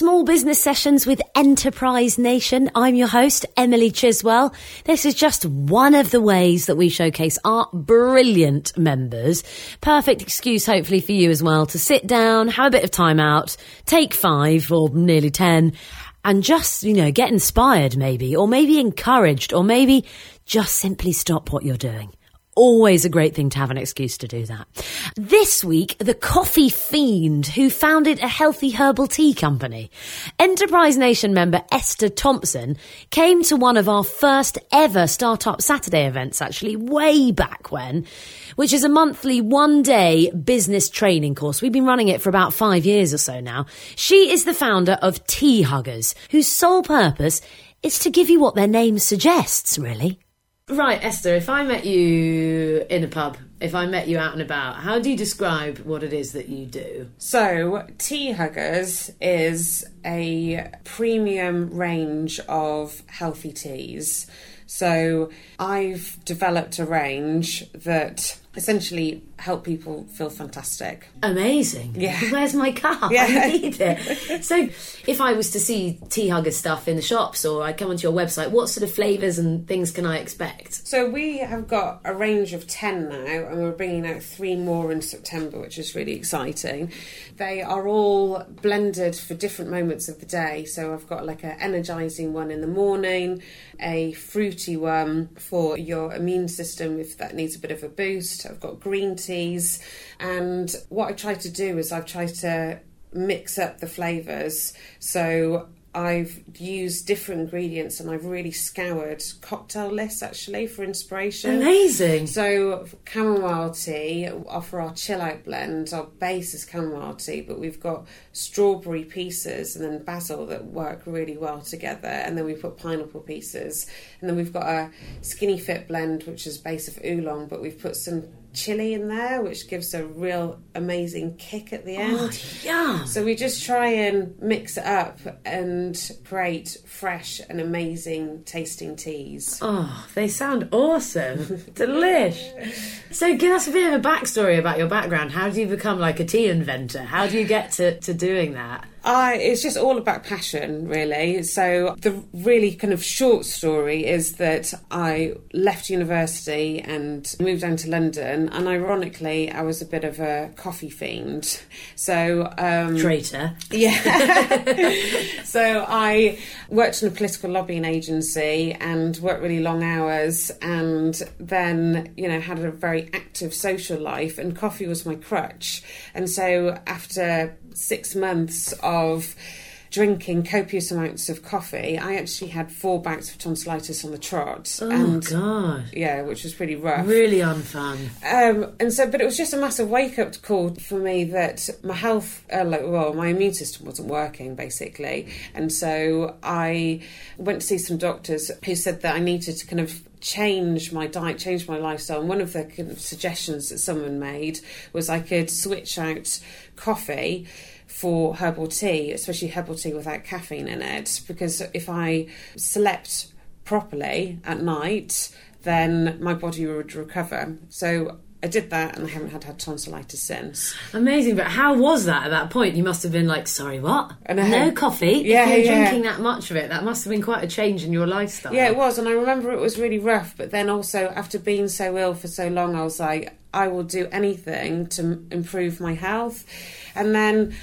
Small Business Sessions with Enterprise Nation. I'm your host, Emily Chiswell. This is just one of the ways that we showcase our brilliant members. Perfect excuse, hopefully, for you as well to sit down, have a bit of time out, take five or nearly ten, and just, you know, get inspired maybe, or maybe encouraged, or maybe just simply stop what you're doing always a great thing to have an excuse to do that. This week, the coffee fiend who founded a healthy herbal tea company. Enterprise Nation member Esther Thompson came to one of our first ever Startup Saturday events, actually, way back when, which is a monthly one day business training course. We've been running it for about five years or so now. She is the founder of Teahuggers, whose sole purpose is to give you what their name suggests, really. Right, Esther, if I met you in a pub, if I met you out and about, how do you describe what it is that you do? So, Teahuggers is a premium range of healthy teas. So, I've developed a range that essentially help people feel fantastic. Amazing. Yeah. Where's my cup? Yeah. I need it. So, if I was to see Teahugger stuff in the shops or I come onto your website, what sort of flavours and things can I expect? So we have got a range of 10 now and we're bringing out three more in September which is really exciting. They are all blended for different moments of the day. So I've got like an energizing one in the morning, a fruity one for your immune system if that needs a bit of a boost. I've got green teas and what I try to do is I've tried to mix up the flavors. So I've used different ingredients and I've really scoured cocktail lists actually for inspiration. Amazing. So chamomile tea, offer our chill out blend. Our base is chamomile tea, but we've got strawberry pieces and then basil that work really well together. And then we put pineapple pieces. And then we've got a skinny fit blend, which is base of oolong, but we've put some chili in there, which gives a real amazing kick at the oh, end. Oh, yeah. So we just try and mix it up and create fresh and amazing tasting teas. Oh, they sound awesome. Delish. So give us a bit of a backstory about your background. How do you become like a tea inventor? How do you get to, to doing that? I, it's just all about passion, really. So, the really kind of short story is that I left university and moved down to London. And ironically, I was a bit of a coffee fiend. So, um, Traitor. yeah. so I worked in a political lobbying agency and worked really long hours and then, you know, had a very active social life and coffee was my crutch. And so after six months of drinking copious amounts of coffee, I actually had four bouts of tonsillitis on the trot. Oh, and God. yeah, which was pretty rough. Really unfun. Um, and so, but it was just a massive wake up call for me that my health, uh, like, well, my immune system wasn't working basically. And so I went to see some doctors who said that I needed to kind of change my diet, change my lifestyle. And one of the suggestions that someone made was I could switch out coffee for herbal tea, especially herbal tea without caffeine in it, because if I slept properly at night, then my body would recover. So I did that and I haven't had, had tonsillitis since. Amazing, but how was that at that point? You must have been like, sorry, what? No coffee? Yeah, if you're yeah. drinking that much of it, that must have been quite a change in your lifestyle. Yeah, it was, and I remember it was really rough. But then also, after being so ill for so long, I was like, I will do anything to improve my health. And then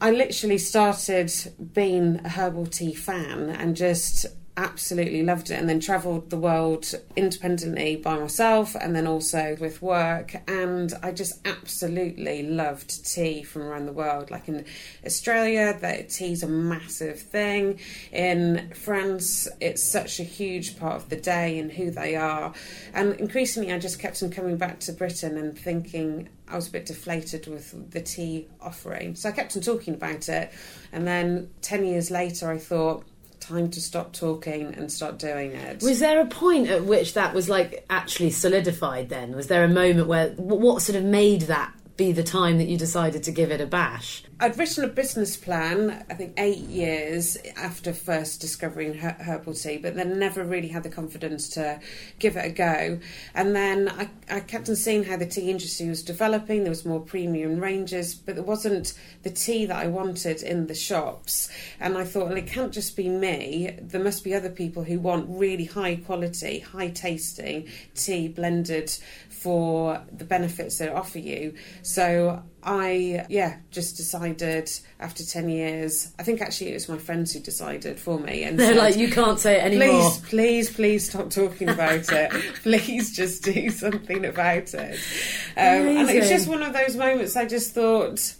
I literally started being a herbal tea fan and just absolutely loved it and then travelled the world independently by myself and then also with work. And I just absolutely loved tea from around the world. Like in Australia that tea's a massive thing. In France it's such a huge part of the day and who they are. And increasingly I just kept on coming back to Britain and thinking I was a bit deflated with the tea offering. So I kept on talking about it. And then 10 years later I thought time to stop talking and start doing it. Was there a point at which that was like actually solidified then? Was there a moment where what sort of made that be the time that you decided to give it a bash? I'd written a business plan, I think eight years after first discovering her- herbal tea, but then never really had the confidence to give it a go. And then I, I kept on seeing how the tea industry was developing. There was more premium ranges, but there wasn't the tea that I wanted in the shops. And I thought, well, it can't just be me. There must be other people who want really high quality, high tasting tea blended for the benefits they offer you. So I, yeah, just decided after 10 years, I think actually it was my friends who decided for me. And They're said, like, you can't say it anymore. Please, please, please stop talking about it. please just do something about it. Um, and it was just one of those moments I just thought,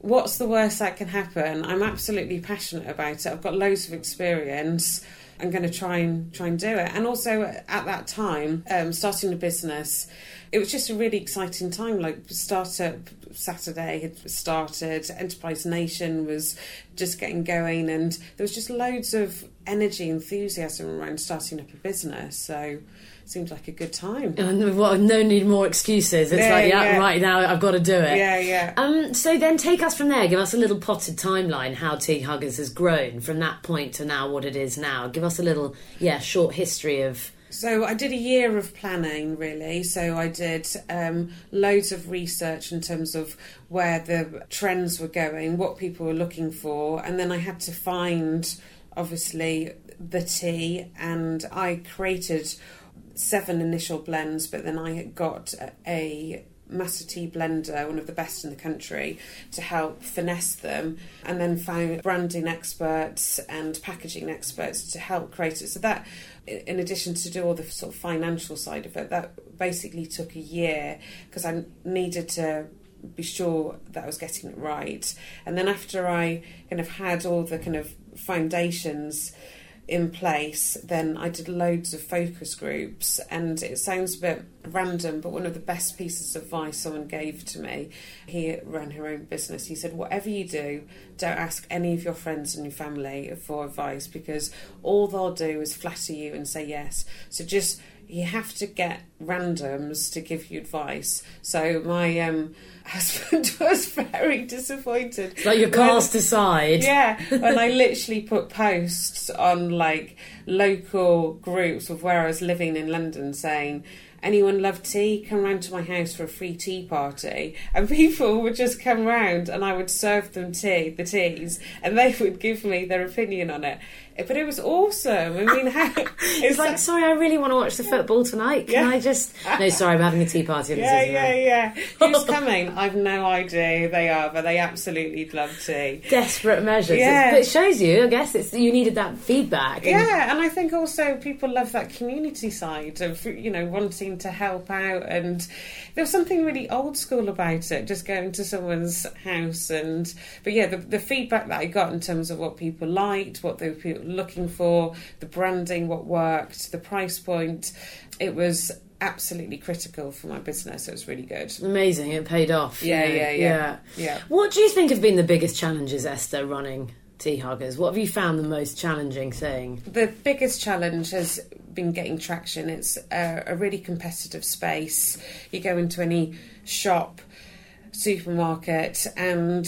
what's the worst that can happen? I'm absolutely passionate about it. I've got loads of experience. I'm going to try and try and do it. And also at that time, um, starting a business, it was just a really exciting time. Like Startup Saturday had started, Enterprise Nation was just getting going, and there was just loads of energy, enthusiasm around starting up a business. So it seemed like a good time. And well, no need more excuses. It's Yeah, like, yeah, yeah. right now I've got to do it. Yeah, yeah. Um, so then take us from there. Give us a little potted timeline how Teahuggers has grown from that point to now what it is now. Give us a little, yeah, short history of. So I did a year of planning, really. So I did um, loads of research in terms of where the trends were going, what people were looking for, and then I had to find, obviously, the tea, and I created seven initial blends, but then I got a, a Master Tea blender, one of the best in the country, to help finesse them, and then found branding experts and packaging experts to help create it. So that, in addition to do all the sort of financial side of it, that basically took a year because I needed to be sure that I was getting it right. And then after I kind of had all the kind of foundations in place, then I did loads of focus groups. And it sounds a bit random, but one of the best pieces of advice someone gave to me, he ran her own business. He said, Whatever you do, don't ask any of your friends and your family for advice because all they'll do is flatter you and say yes. So just you have to get randoms to give you advice. So my um, husband was very disappointed. It's like you're cast aside. yeah, and I literally put posts on like local groups of where I was living in London saying, anyone love tea? Come round to my house for a free tea party. And people would just come round and I would serve them tea, the teas, and they would give me their opinion on it. But it was awesome. I mean, how, It's like, sorry, I really want to watch the football tonight. Can Yeah. I just? No, sorry, I'm having a tea party. yeah, yeah, yeah. Who's coming? I've no idea who they are, but they absolutely love tea. Desperate measures. Yeah. It's, but it shows you, I guess, it's you needed that feedback. and- Yeah, and I think also people love that community side of you know wanting to help out, and there was something really old school about it. Just going to someone's house, and but yeah, the, the feedback that I got in terms of what people liked, what they were looking for, the branding, what worked, the price point, it was absolutely critical for my business. It was really good. Amazing, it paid off. Yeah, know, yeah, yeah, yeah. What do you think have been the biggest challenges, Esther, running Teahuggers? What have you found the most challenging thing? The biggest challenge has been getting traction. It's a, a really competitive space. You go into any shop, supermarket, and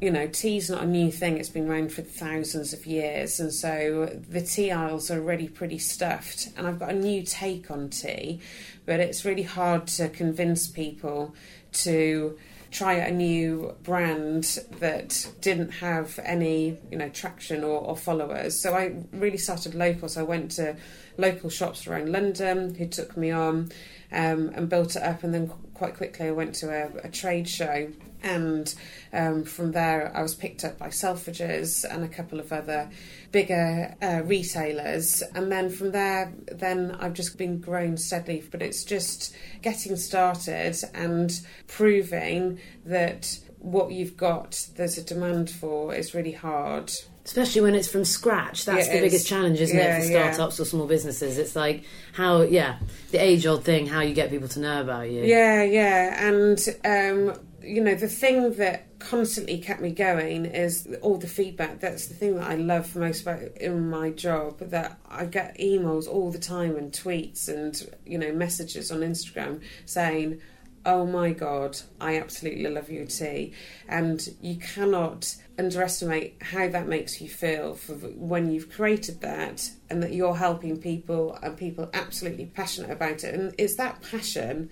you know, tea's not a new thing. It's been around for thousands of years, and so the tea aisles are already pretty stuffed. And I've got a new take on tea, but it's really hard to convince people to try a new brand that didn't have any you know traction or, or followers. So i really started local so i went to local shops around london who took me on um, and built it up. And then quite quickly i went to a, a trade show and um, from there I was picked up by Selfridges and a couple of other bigger uh, retailers and then from there then I've just been growing steadily but it's just getting started and proving that what you've got there's a demand for is really hard Especially when it's from scratch. That's Yeah, the biggest challenge, isn't yeah, it, for yeah. startups or small businesses? It's like how, yeah, the age old thing, how you get people to know about you. Yeah, yeah, and um, you know the thing that constantly kept me going is all the feedback. That's the thing that I love most about in my job. That I get emails all the time and tweets and you know messages on Instagram saying. Oh my god, I absolutely love your tea, and you cannot underestimate how that makes you feel for when you've created that and that you're helping people and people absolutely passionate about it. And it's that passion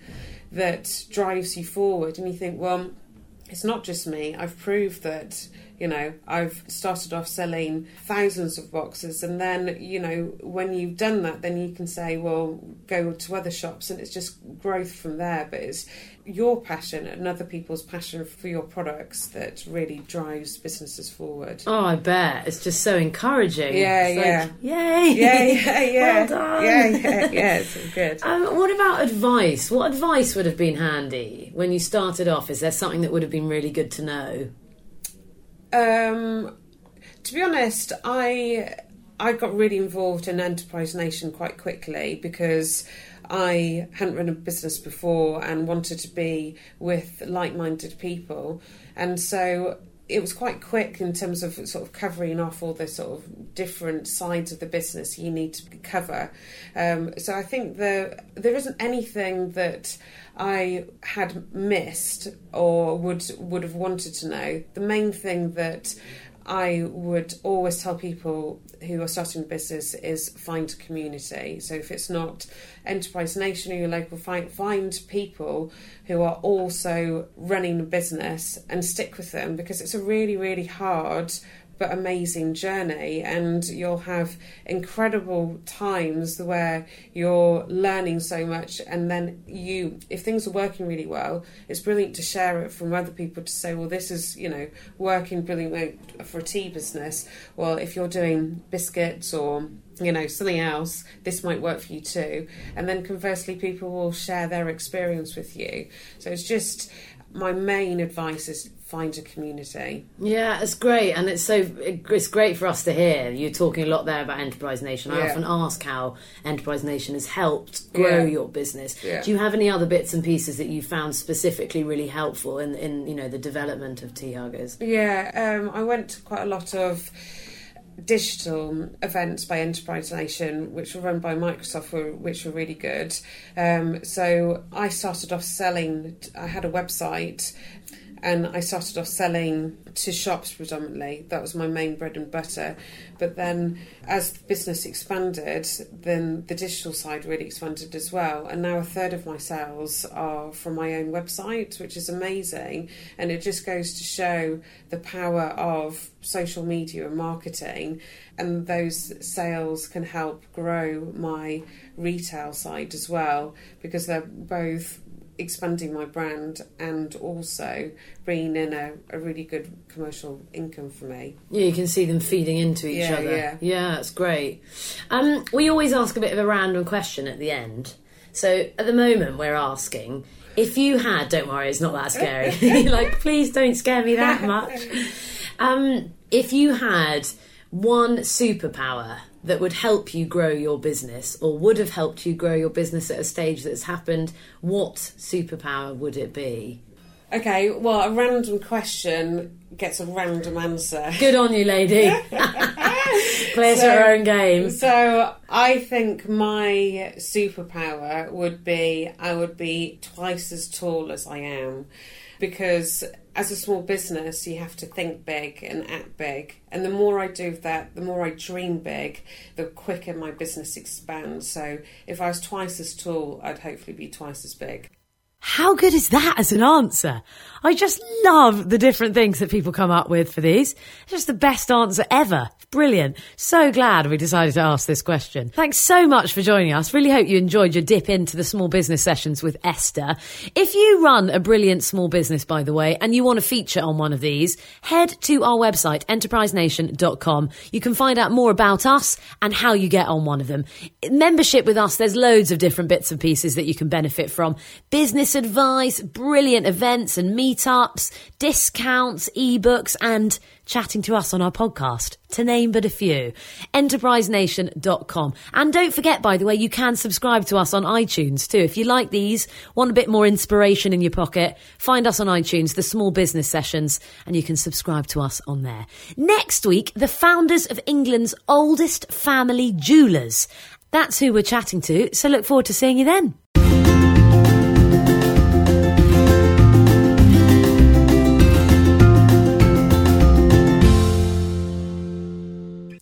that drives you forward. And you think well it's not just me. I've proved that you know i've started off selling thousands of boxes and then you know when you've done that then you can say well go to other shops and it's just growth from there but it's your passion and other people's passion for your products that really drives businesses forward. Oh, I bet it's just so encouraging. Yeah, it's yeah, like, yay, yeah, yeah, yeah. well done. Yeah, yeah, yeah. It's good. Um, what about advice? What advice would have been handy when you started off? Is there something that would have been really good to know? Um, to be honest, I I got really involved in Enterprise Nation quite quickly because I hadn't run a business before and wanted to be with like minded people. And so it was quite quick in terms of sort of covering off all the sort of different sides of the business you need to cover. Um, so I think the, there isn't anything that I had missed or would would have wanted to know. The main thing that I would always tell people who are starting a business is find community. So if it's not Enterprise Nation or your local, find, find people who are also running a business and stick with them because it's a really, really hard but amazing journey. And you'll have incredible times where you're learning so much. And then you if things are working really well it's brilliant to share it from other people to say well this is you know working brilliantly for a tea business. Well if you're doing biscuits or you know something else this might work for you too. And then conversely people will share their experience with you. So it's just my main advice is find a community. Yeah, it's great, and it's so it's great for us to hear. You're talking a lot there about Enterprise Nation. I Yeah. often ask how Enterprise Nation has helped grow Yeah. your business. Yeah. Do you have any other bits and pieces that you found specifically really helpful in, in you know the development of Teahuggers? Yeah, um, I went to quite a lot of digital events by Enterprise Nation, which were run by Microsoft, were, which were really good. Um, so I started off selling. I had a website. And I started off selling to shops predominantly. That was my main bread and butter. But then, as the business expanded, then the digital side really expanded as well. And now a third of my sales are from my own website, which is amazing. And it just goes to show the power of social media and marketing. And those sales can help grow my retail side as well because they're both expanding my brand and also bringing in a, a really good commercial income for me. Yeah, you can see them feeding into each Yeah, other. yeah. that's great. Um, we always ask a bit of a random question at the end. So at the moment, we're asking if you had. Don't worry, it's not that scary. like, please don't scare me that much. Um, if you had one superpower that would help you grow your business or would have helped you grow your business at a stage that's happened, what superpower would it be? Okay, well, a random question gets a random answer. Good on you, lady. Plays So- her own game. So I think my superpower would be I would be twice as tall as I am because as a small business you have to think big and act big. And the more I do that the more I dream big the quicker my business expands. So if I was twice as tall I'd hopefully be twice as big How good is that as an answer? I just love the different things that people come up with for these. It's just the best answer ever. Brilliant. So glad we decided to ask this question. Thanks so much for joining us. Really hope you enjoyed your dip into the small business sessions with Esther. If you run a brilliant small business, by the way, and you want to feature on one of these, head to our website, enterprisenation.com. You can find out more about us and how you get on one of them. Membership with us, there's loads of different bits and pieces that you can benefit from. Business advice, brilliant events and meetups, discounts, ebooks, and chatting to us on our podcast, to name but a few. Enterprisenation.com. And don't forget, by the way, you can subscribe to us on iTunes too. If you like these, want a bit more inspiration in your pocket, find us on iTunes, the small business sessions, and you can subscribe to us on there. Next week, the founders of England's oldest family jewellers. That's who we're chatting to, so look forward to seeing you then.